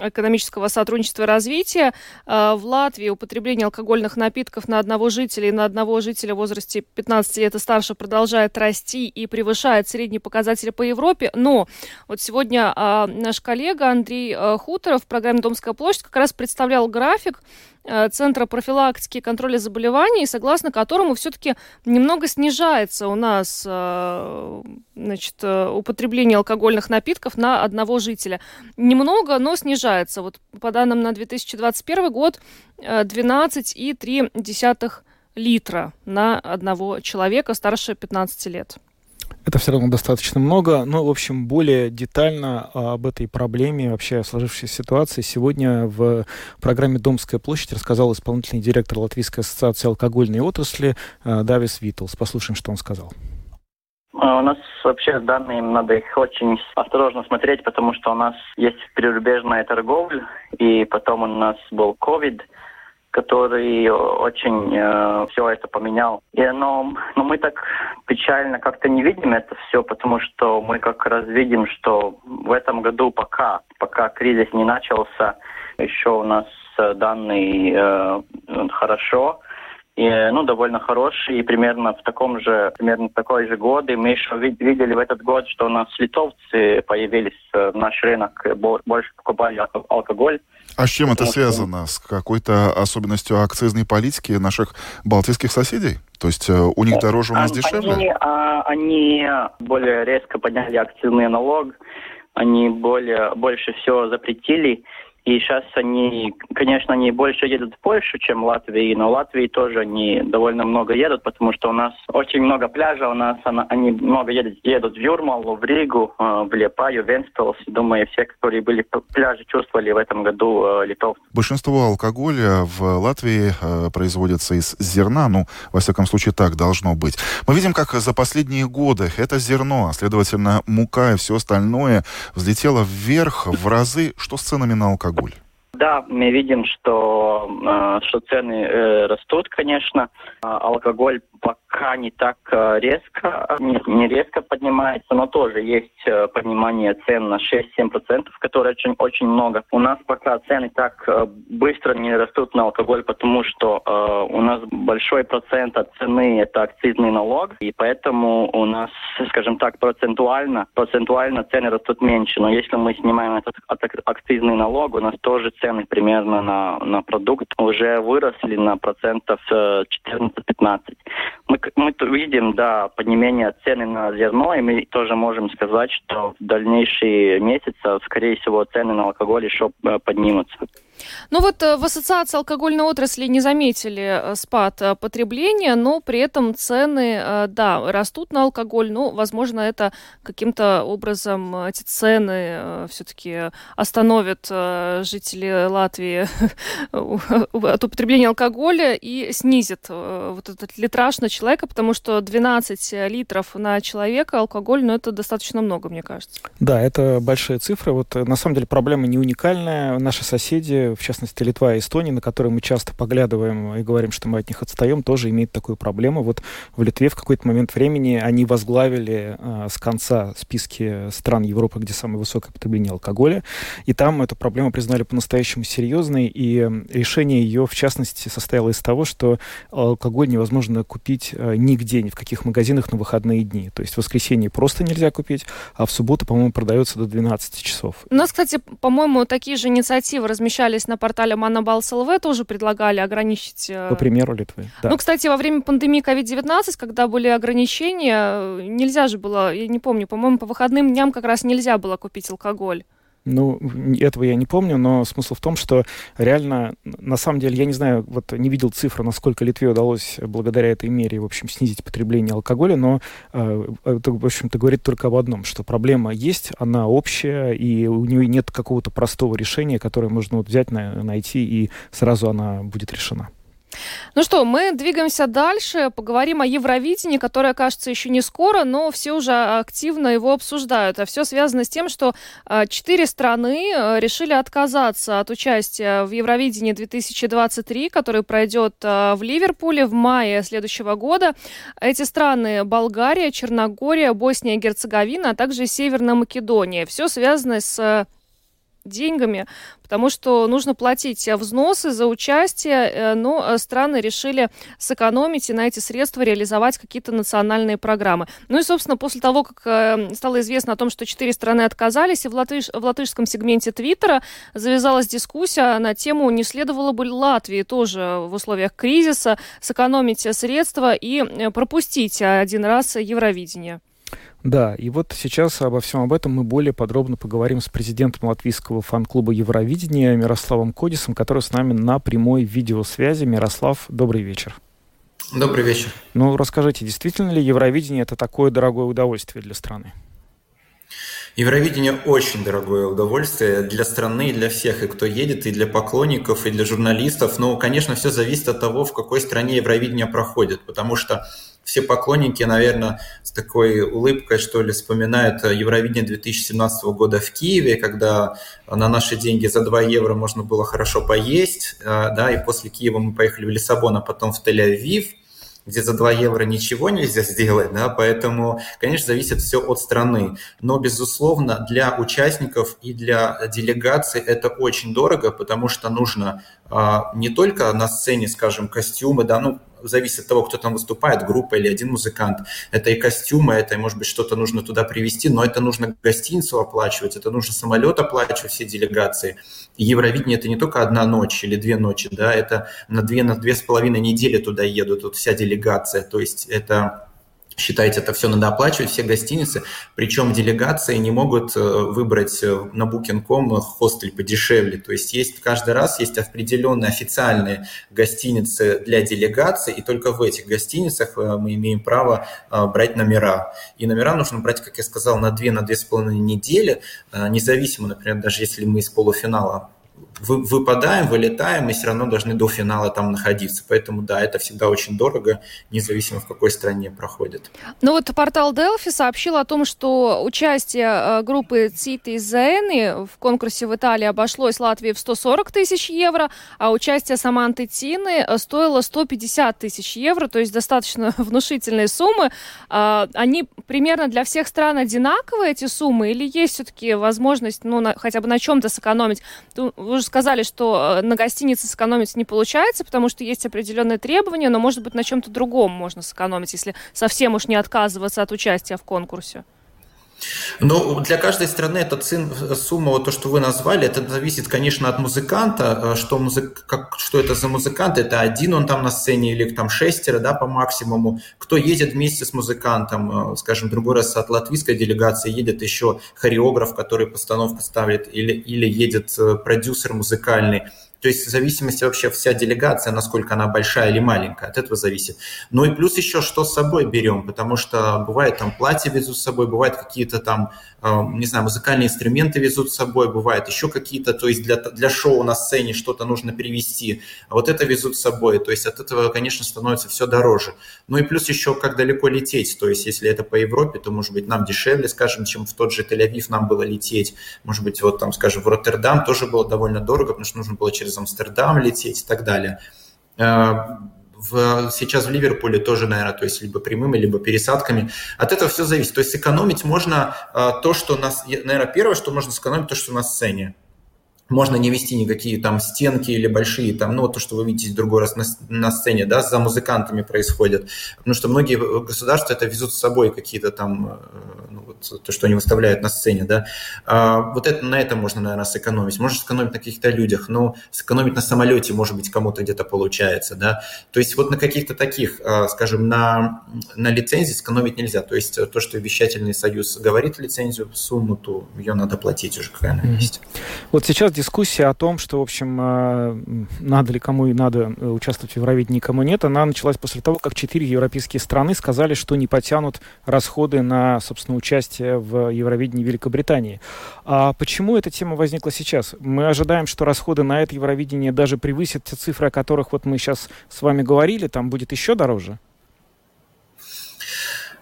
Speaker 4: экономического сотрудничества и развития. Э, в Латвии употребление алкогольных напитков на одного жителя и на одного жителя в возрасте 15 лет и старше продолжает расти и превышает средние показатели по Европе. Но вот сегодня э, наш коллега Андрей э, Хуторов в программе «Домская площадь» как раз представлял график Центра профилактики и контроля заболеваний, согласно которому все-таки немного снижается у нас э, значит, э, употребление алкогольных напитков на одного жителя. Немного, но снижается. Вот по данным на 2021 год 12,3 литра на одного человека старше 15 лет.
Speaker 5: Это все равно достаточно много. Но, в общем, более детально об этой проблеме, вообще о сложившейся ситуации, сегодня в программе «Домская площадь» рассказал исполнительный директор Латвийской ассоциации алкогольной отрасли э, Давис Витлс. Послушаем, что он сказал.
Speaker 9: А, у нас вообще данные, надо их очень осторожно смотреть, потому что у нас есть прирубежная торговля, и потом у нас был COVID, который очень э, все это поменял. И, но, но мы так печально как-то не видим это все, потому что мы как раз видим, что в этом году пока, пока кризис не начался, еще у нас данные хорошо и, ну, довольно хороший, и примерно в таком же, примерно такой же год, и мы еще видели в этот год, что у нас литовцы появились в наш рынок, больше покупали алкоголь.
Speaker 1: А с чем это связано? С какой-то особенностью акцизной политики наших балтийских соседей? То есть э, у них дороже, у нас
Speaker 9: они,
Speaker 1: дешевле?
Speaker 9: Они, а, они более резко подняли акцизный налог, они более, больше всего запретили, и сейчас они, конечно, они больше едут в Польшу, чем в Латвии, но в Латвии тоже они довольно много едут, потому что у нас очень много пляжа, у нас они много едут, едут в Юрмалу, в Ригу, э, в Лепаю, в Венспилс. Думаю, все, которые были в пляже, чувствовали в этом году э, литов.
Speaker 1: Большинство алкоголя в Латвии э, производится из зерна, ну, во всяком случае, так должно быть. Мы видим, как за последние годы это зерно, а следовательно, мука и все остальное взлетело вверх в разы. Что с ценами на алкоголь? Алкоголь?
Speaker 9: Да, мы видим, что, э, что цены э, растут, конечно. А алкоголь пока не так э, резко, не, резко поднимается, но тоже есть поднимание цен на 6-7%, которое очень, очень много. У нас пока цены так быстро не растут на алкоголь, потому что у нас большой процент от цены это акцизный налог, и поэтому у нас, скажем так, процентуально, процентуально цены растут меньше. Но если мы снимаем этот акцизный налог, у нас тоже цены примерно на, на продукт уже выросли на процентов 14-15. Э, мы, мы видим, да, поднимение цены на зерно, и мы тоже можем сказать, что в дальнейшие месяцы, скорее всего, цены на алкоголь еще э, поднимутся.
Speaker 4: Ну вот э, в ассоциации алкогольной отрасли не заметили э, спад э, потребления, но при этом цены, да, растут на алкоголь. Ну, возможно, это каким-то образом эти цены все-таки остановят жителей Латвии от употребления алкоголя и снизит вот этот литраж на человека, потому что 12 литров на человека алкоголь, ну, это достаточно много, мне кажется.
Speaker 5: Да, это большие цифры. Вот на самом деле проблема не уникальная. Наши соседи в частности Литва и Эстония, на которые мы часто поглядываем и говорим, что мы от них отстаем, тоже имеют такую проблему. Вот в Литве в какой-то момент времени они возглавили э, с конца списки стран Европы, где самое высокое потребление алкоголя, и там эту проблему признали по-настоящему серьезной, и решение ее, в частности, состояло из того, что алкоголь невозможно купить э, нигде, ни в каких магазинах на выходные дни. То есть в воскресенье просто нельзя купить, а в субботу, по-моему, продается до 12 часов.
Speaker 4: У нас, кстати, по-моему, такие же инициативы размещали писались на портале ЛВ, тоже предлагали ограничить...
Speaker 5: Э, По примеру Литвы.
Speaker 4: Да. Ну, кстати, во время пандемии COVID-19, когда были ограничения, нельзя же было, я не помню, по-моему, по выходным дням как раз нельзя было купить алкоголь.
Speaker 5: Ну, этого я не помню, но смысл в том, что реально, на самом деле, я не знаю, вот не видел цифры, насколько Литве удалось благодаря этой мере, в общем, снизить потребление алкоголя, но э, это, в общем-то, говорит только об одном, что проблема есть, она общая, и у нее нет какого-то простого решения, которое можно вот взять, найти, и сразу она будет решена.
Speaker 4: Ну что, мы двигаемся дальше, поговорим о Евровидении, которое, кажется, еще не скоро, но все уже активно его обсуждают. А все связано с тем, что а, четыре страны а, решили отказаться от участия в Евровидении 2023, который пройдет а, в Ливерпуле в мае следующего года. Эти страны Болгария, Черногория, Босния и Герцеговина, а также Северная Македония. Все связано с деньгами, потому что нужно платить взносы за участие, э, но э, страны решили сэкономить и на эти средства реализовать какие-то национальные программы. Ну и, собственно, после того, как э, стало известно о том, что четыре страны отказались, и в, латыш, в латышском сегменте Твиттера завязалась дискуссия на тему, не следовало бы Латвии тоже в условиях кризиса сэкономить средства и пропустить один раз Евровидение.
Speaker 5: Да, и вот сейчас обо всем об этом мы более подробно поговорим с президентом латвийского фан-клуба Евровидения Мирославом Кодисом, который с нами на прямой видеосвязи. Мирослав, добрый вечер.
Speaker 10: Добрый вечер.
Speaker 5: Ну, расскажите, действительно ли Евровидение это такое дорогое удовольствие для страны?
Speaker 10: Евровидение очень дорогое удовольствие для страны, и для всех, и кто едет, и для поклонников, и для журналистов. Но, конечно, все зависит от того, в какой стране Евровидение проходит, потому что все поклонники, наверное, с такой улыбкой, что ли, вспоминают Евровидение 2017 года в Киеве, когда на наши деньги за 2 евро можно было хорошо поесть, э, да, и после Киева мы поехали в Лиссабон, а потом в Тель-Авив – где за 2 евро ничего нельзя сделать, да, поэтому, конечно, зависит все от страны. Но, безусловно, для участников и для делегаций это очень дорого, потому что нужно э, не только на сцене, скажем, костюмы, да, ну, зависит от того, кто там выступает, группа или один музыкант. Это и костюмы, это, может быть, что-то нужно туда привезти, но это нужно гостиницу оплачивать, это нужно самолет оплачивать, все делегации. Евровидение – это не только одна ночь или две ночи, да, это на две, на две с половиной недели туда едут, тут вся делегация, то есть это Считайте, это все надо оплачивать, все гостиницы. Причем делегации не могут э, выбрать э, на Booking.com хостель подешевле. То есть есть каждый раз есть определенные официальные гостиницы для делегаций, и только в этих гостиницах э, мы имеем право брать номера. И номера нужно брать, как я сказал, на две, на недели, независимо, например, даже если мы из полуфинала выпадаем, вылетаем, и все равно должны до финала там находиться. Поэтому, да, это всегда очень дорого, независимо в какой стране проходит.
Speaker 4: Ну вот портал Delphi сообщил о том, что участие э, группы Цити Зены в конкурсе в Италии обошлось Латвии в 140 тысяч евро, а участие Саманты Тины э, стоило 150 тысяч евро, то есть достаточно внушительные суммы. А, они примерно для всех стран одинаковые, эти суммы, или есть все-таки возможность, ну, на, хотя бы на чем-то сэкономить? Вы уже сказали, что э, на гостинице сэкономить не получается, потому что есть определенные требования, но, может быть, на чем-то другом можно сэкономить, если совсем уж не отказываться от участия в конкурсе.
Speaker 10: Ну, для каждой страны эта сумма, вот то, что вы назвали, это зависит, конечно, от музыканта, э, что, музык, как, что это за музыкант, это один он там на сцене или там шестеро, да, по максимуму. Кто едет вместе с музыкантом, э, скажем, другой раз от латвийской делегации едет еще хореограф, который постановку ставит, или, или едет э, продюсер музыкальный. То есть в зависимости вообще вся делегация, насколько она большая или маленькая, от этого зависит. Ну и плюс еще, что с собой берем, потому что бывает там платье везут с собой, бывают какие-то там, э, не знаю, музыкальные инструменты везут с собой, бывает еще какие-то, то есть для, для шоу на сцене что-то нужно привезти, а вот это везут с собой, то есть от этого, конечно, становится все дороже. Ну и плюс еще, как далеко лететь, то есть если это по Европе, то, может быть, нам дешевле, скажем, чем в тот же Тель-Авив нам было лететь, может быть, вот там, скажем, в Роттердам тоже было довольно дорого, потому что нужно было через через Амстердам лететь и так далее. Э, в, сейчас в Ливерпуле тоже, наверное, то есть либо прямыми, либо пересадками. От этого все зависит. То есть сэкономить можно э, то, что нас, наверное, первое, что можно сэкономить, то, что на сцене можно не вести никакие там стенки или большие, там, ну, вот то, что вы видите в другой раз на, на сцене, да, за музыкантами происходит. Потому что многие государства это везут с собой какие-то там, э, ну, вот то, что они выставляют на сцене, да. А, вот это, на этом можно, наверное, сэкономить. Можно сэкономить на каких-то людях, но сэкономить на самолете, может быть, кому-то где-то получается, да. То есть вот на каких-то таких, а, скажем, на, на лицензии сэкономить нельзя. То есть то, что вещательный союз говорит лицензию, сумму, то ее надо платить уже, какая она есть.
Speaker 5: Вот сейчас дискуссия о том, что, в общем, э, надо ли кому и надо э, участвовать в Евровидении, кому нет, она началась после того, как четыре европейские страны сказали, что не потянут расходы на, собственно, участие в Евровидении Великобритании. А почему эта тема возникла сейчас? Мы ожидаем, что расходы на это Евровидение даже превысят те цифры, о которых вот мы сейчас с вами говорили, там будет еще дороже?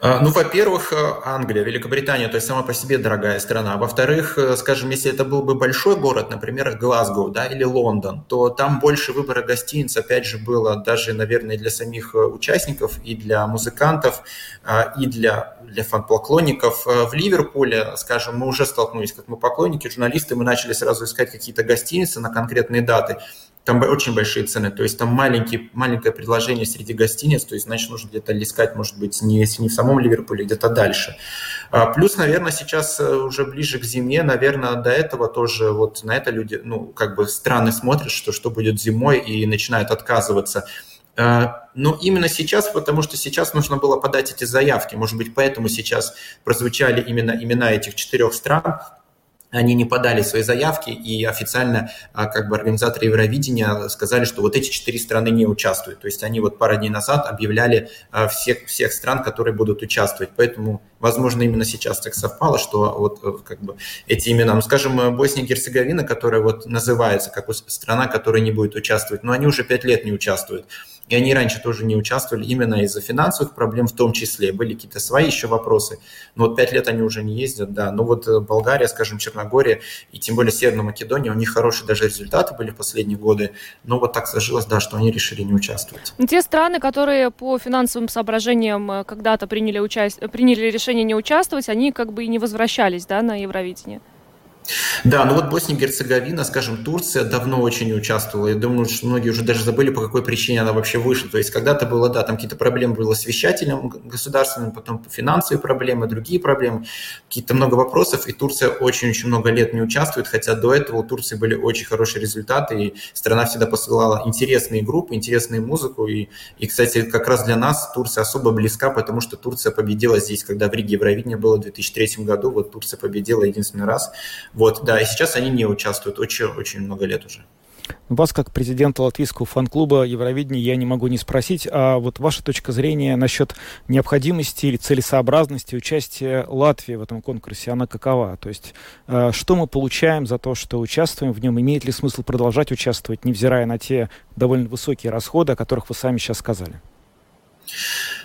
Speaker 10: А, ну, во-первых, э, Англия, Великобритания, то есть сама по себе дорогая страна. Во-вторых, э, скажем, если это был бы большой город, например, Глазго, да, или Лондон, то там больше выбора гостиниц, опять же, было даже, наверное, для самих э, участников, и для музыкантов, а, и для, для фан-поклонников. В Ливерпуле, скажем, мы уже столкнулись, как мы поклонники, журналисты, мы начали сразу искать какие-то гостиницы на конкретные даты там очень большие цены, то есть там маленький, маленькое предложение среди гостиниц, то есть, значит, нужно где-то искать, может быть, не, если не в самом Ливерпуле, где-то дальше. А, плюс, наверное, сейчас э, уже ближе к зиме, наверное, до этого тоже вот на это люди, ну, как бы страны смотрят, что, что будет зимой и начинают отказываться. А, но именно сейчас, потому что сейчас нужно было подать эти заявки, может быть, поэтому сейчас прозвучали именно имена этих четырех стран, они не подали свои заявки, и официально а, как бы организаторы Евровидения сказали, что вот эти четыре страны не участвуют. То есть они вот пару дней назад объявляли а, всех, всех стран, которые будут участвовать. Поэтому, возможно, именно сейчас так совпало, что вот э, как бы эти имена, ну, скажем, э, Босния и Герцеговина, которая вот называется как страна, которая не будет участвовать, но они уже пять лет не участвуют. И они раньше тоже не участвовали именно из-за финансовых проблем в том числе. Были какие-то свои еще вопросы. Но вот пять лет они уже не ездят, да. Но вот э, Болгария, скажем, Черногория и тем более Северная Македония, у них хорошие даже результаты были в последние годы. Но вот так сложилось, да, что они решили не участвовать.
Speaker 4: Те страны, которые по финансовым соображениям э, когда-то приняли, участь... приняли решение не участвовать, они как бы и не возвращались, да, на Евровидение?
Speaker 10: Да, ну вот Босния и Герцеговина, скажем, Турция давно очень участвовала. Я думаю, что многие уже даже забыли, по какой причине она вообще вышла. То есть когда-то было, да, там какие-то проблемы были с вещателем государственным, потом финансовые проблемы, другие проблемы, какие-то много вопросов, и Турция очень-очень много лет не участвует, хотя до этого у Турции были очень хорошие результаты, и страна всегда посылала интересные группы, интересную музыку, и, и кстати, как раз для нас Турция особо близка, потому что Турция победила здесь, когда в Риге Евровидение было в 2003 году, вот Турция победила единственный раз вот, да, и сейчас они не участвуют очень-очень много лет уже.
Speaker 5: Вас, как президента латвийского фан-клуба Евровидения, я не могу не спросить, а вот ваша точка зрения насчет необходимости или целесообразности участия Латвии в этом конкурсе, она какова? То есть, э, что мы получаем за то, что участвуем в нем? Имеет ли смысл продолжать участвовать, невзирая на те довольно высокие расходы, о которых вы сами сейчас сказали?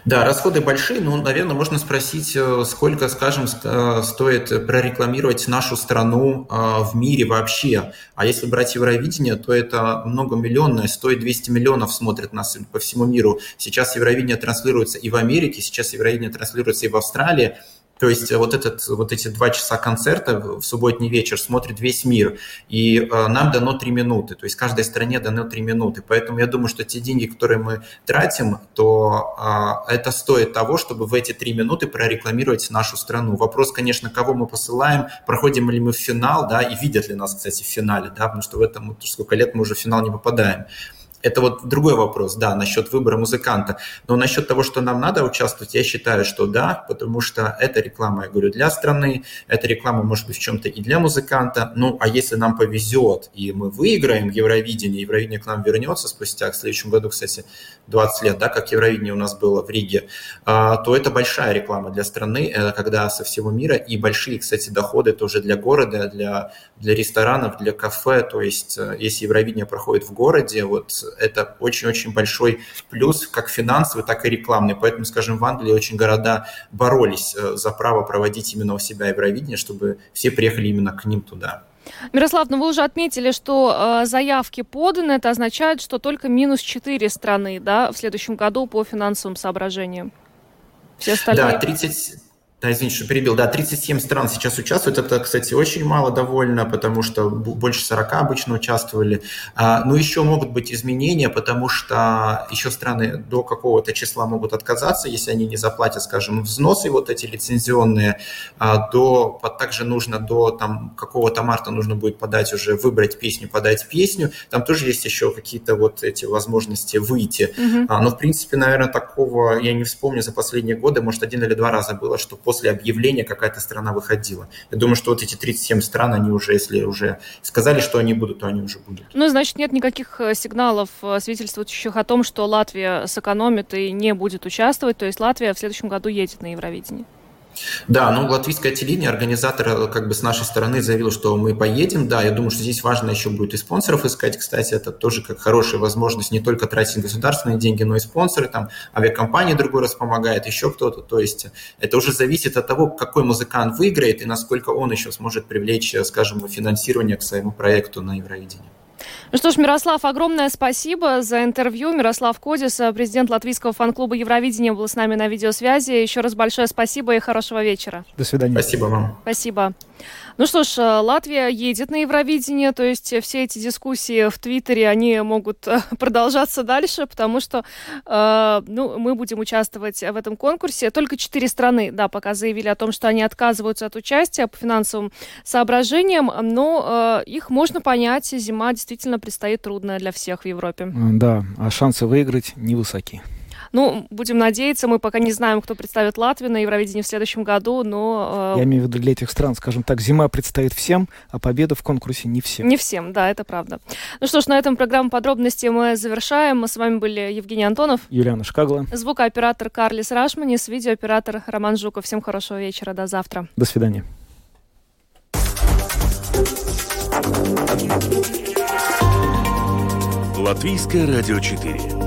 Speaker 10: Да, расходы большие, но, наверное, можно спросить, э, сколько, скажем, э, стоит прорекламировать нашу страну э, в мире вообще. А если брать Евровидение, то это многомиллионное, стоит 200 миллионов смотрят нас по всему миру. Сейчас Евровидение транслируется и в Америке, сейчас Евровидение транслируется и в Австралии. То есть вот, этот, вот эти два часа концерта в субботний вечер смотрит весь мир, и э, нам дано три минуты, то есть каждой стране дано три минуты. Поэтому я думаю, что те деньги, которые мы тратим, то э, это стоит того, чтобы в эти три минуты прорекламировать нашу страну. Вопрос, конечно, кого мы посылаем, проходим ли мы в финал, да, и видят ли нас, кстати, в финале, да, потому что в этом сколько лет мы уже в финал не попадаем. Это вот другой вопрос, да, насчет выбора музыканта. Но насчет того, что нам надо участвовать, я считаю, что да, потому что это реклама, я говорю, для страны, эта реклама может быть в чем-то и для музыканта. Ну, а если нам повезет, и мы выиграем Евровидение, Евровидение к нам вернется спустя, в следующем году, кстати, 20 лет, да, как Евровидение у нас было в Риге, а, то это большая реклама для страны, когда со всего мира, и большие, кстати, доходы тоже для города, для, для ресторанов, для кафе. То есть, э, если Евровидение проходит в городе, вот это очень-очень большой плюс, как финансовый, так и рекламный. Поэтому, скажем, в Англии очень города боролись э, за право проводить именно у себя Евровидение, чтобы все приехали именно к ним туда.
Speaker 4: Мирослав, ну вы уже отметили, что э, заявки поданы. Это означает, что только минус 4 страны да, в следующем году по финансовым соображениям.
Speaker 10: Все остальные... Да, 30, да, извините, что перебил. Да, 37 стран сейчас участвуют. Это, кстати, очень мало довольно, потому что больше 40 обычно участвовали. А, но еще могут быть изменения, потому что еще страны до какого-то числа могут отказаться, если они не заплатят, скажем, взносы вот эти лицензионные. А, до, также нужно до там, какого-то марта нужно будет подать уже, выбрать песню, подать песню. Там тоже есть еще какие-то вот эти возможности выйти. А, но, в принципе, наверное, такого я не вспомню за последние годы. Может, один или два раза было, что после объявления какая-то страна выходила. Я думаю, что вот эти 37 стран, они уже, если уже сказали, что они будут, то они уже будут.
Speaker 4: Ну, значит, нет никаких э, сигналов, э, свидетельствующих о том, что Латвия сэкономит и не будет участвовать. То есть Латвия в следующем году едет на Евровидение.
Speaker 10: Да, ну латвийская телевидение, организатор э, как бы с нашей стороны заявил, что мы поедем. Да, я думаю, что здесь важно еще будет и спонсоров искать. Кстати, это тоже как хорошая возможность не только тратить государственные деньги, но и спонсоры. Там авиакомпания другой раз помогает, еще кто-то. То есть это уже зависит от того, какой музыкант выиграет и насколько он еще сможет привлечь, э, скажем, финансирование к своему проекту на Евровидении.
Speaker 4: Ну что ж, Мирослав, огромное спасибо за интервью. Мирослав Кодис, президент латвийского фан-клуба Евровидения, был с нами на видеосвязи. Еще раз большое спасибо и хорошего вечера.
Speaker 5: До свидания.
Speaker 10: Спасибо вам.
Speaker 4: Спасибо. Ну что ж, э, Латвия едет на Евровидение, то есть все эти дискуссии в Твиттере, они могут э, продолжаться дальше, потому что э, ну, мы будем участвовать в этом конкурсе. Только четыре страны, да, пока заявили о том, что они отказываются от участия по финансовым соображениям, но э, их можно понять, зима действительно предстоит трудная для всех в Европе.
Speaker 5: Да, а шансы выиграть невысоки.
Speaker 4: Ну, будем надеяться, мы пока не знаем, кто представит Латвию на Евровидении в следующем году, но...
Speaker 5: Э... Я имею в виду для этих стран, скажем так, зима предстоит всем, а победа в конкурсе не всем.
Speaker 4: Не всем, да, это правда. Ну что ж, на этом программу подробности мы завершаем. Мы с вами были Евгений Антонов.
Speaker 5: Юлиана Шкагла.
Speaker 4: Звукооператор Карлис Рашманис, видеооператор Роман Жуков. Всем хорошего вечера, до завтра.
Speaker 5: До свидания.
Speaker 3: Латвийское радио 4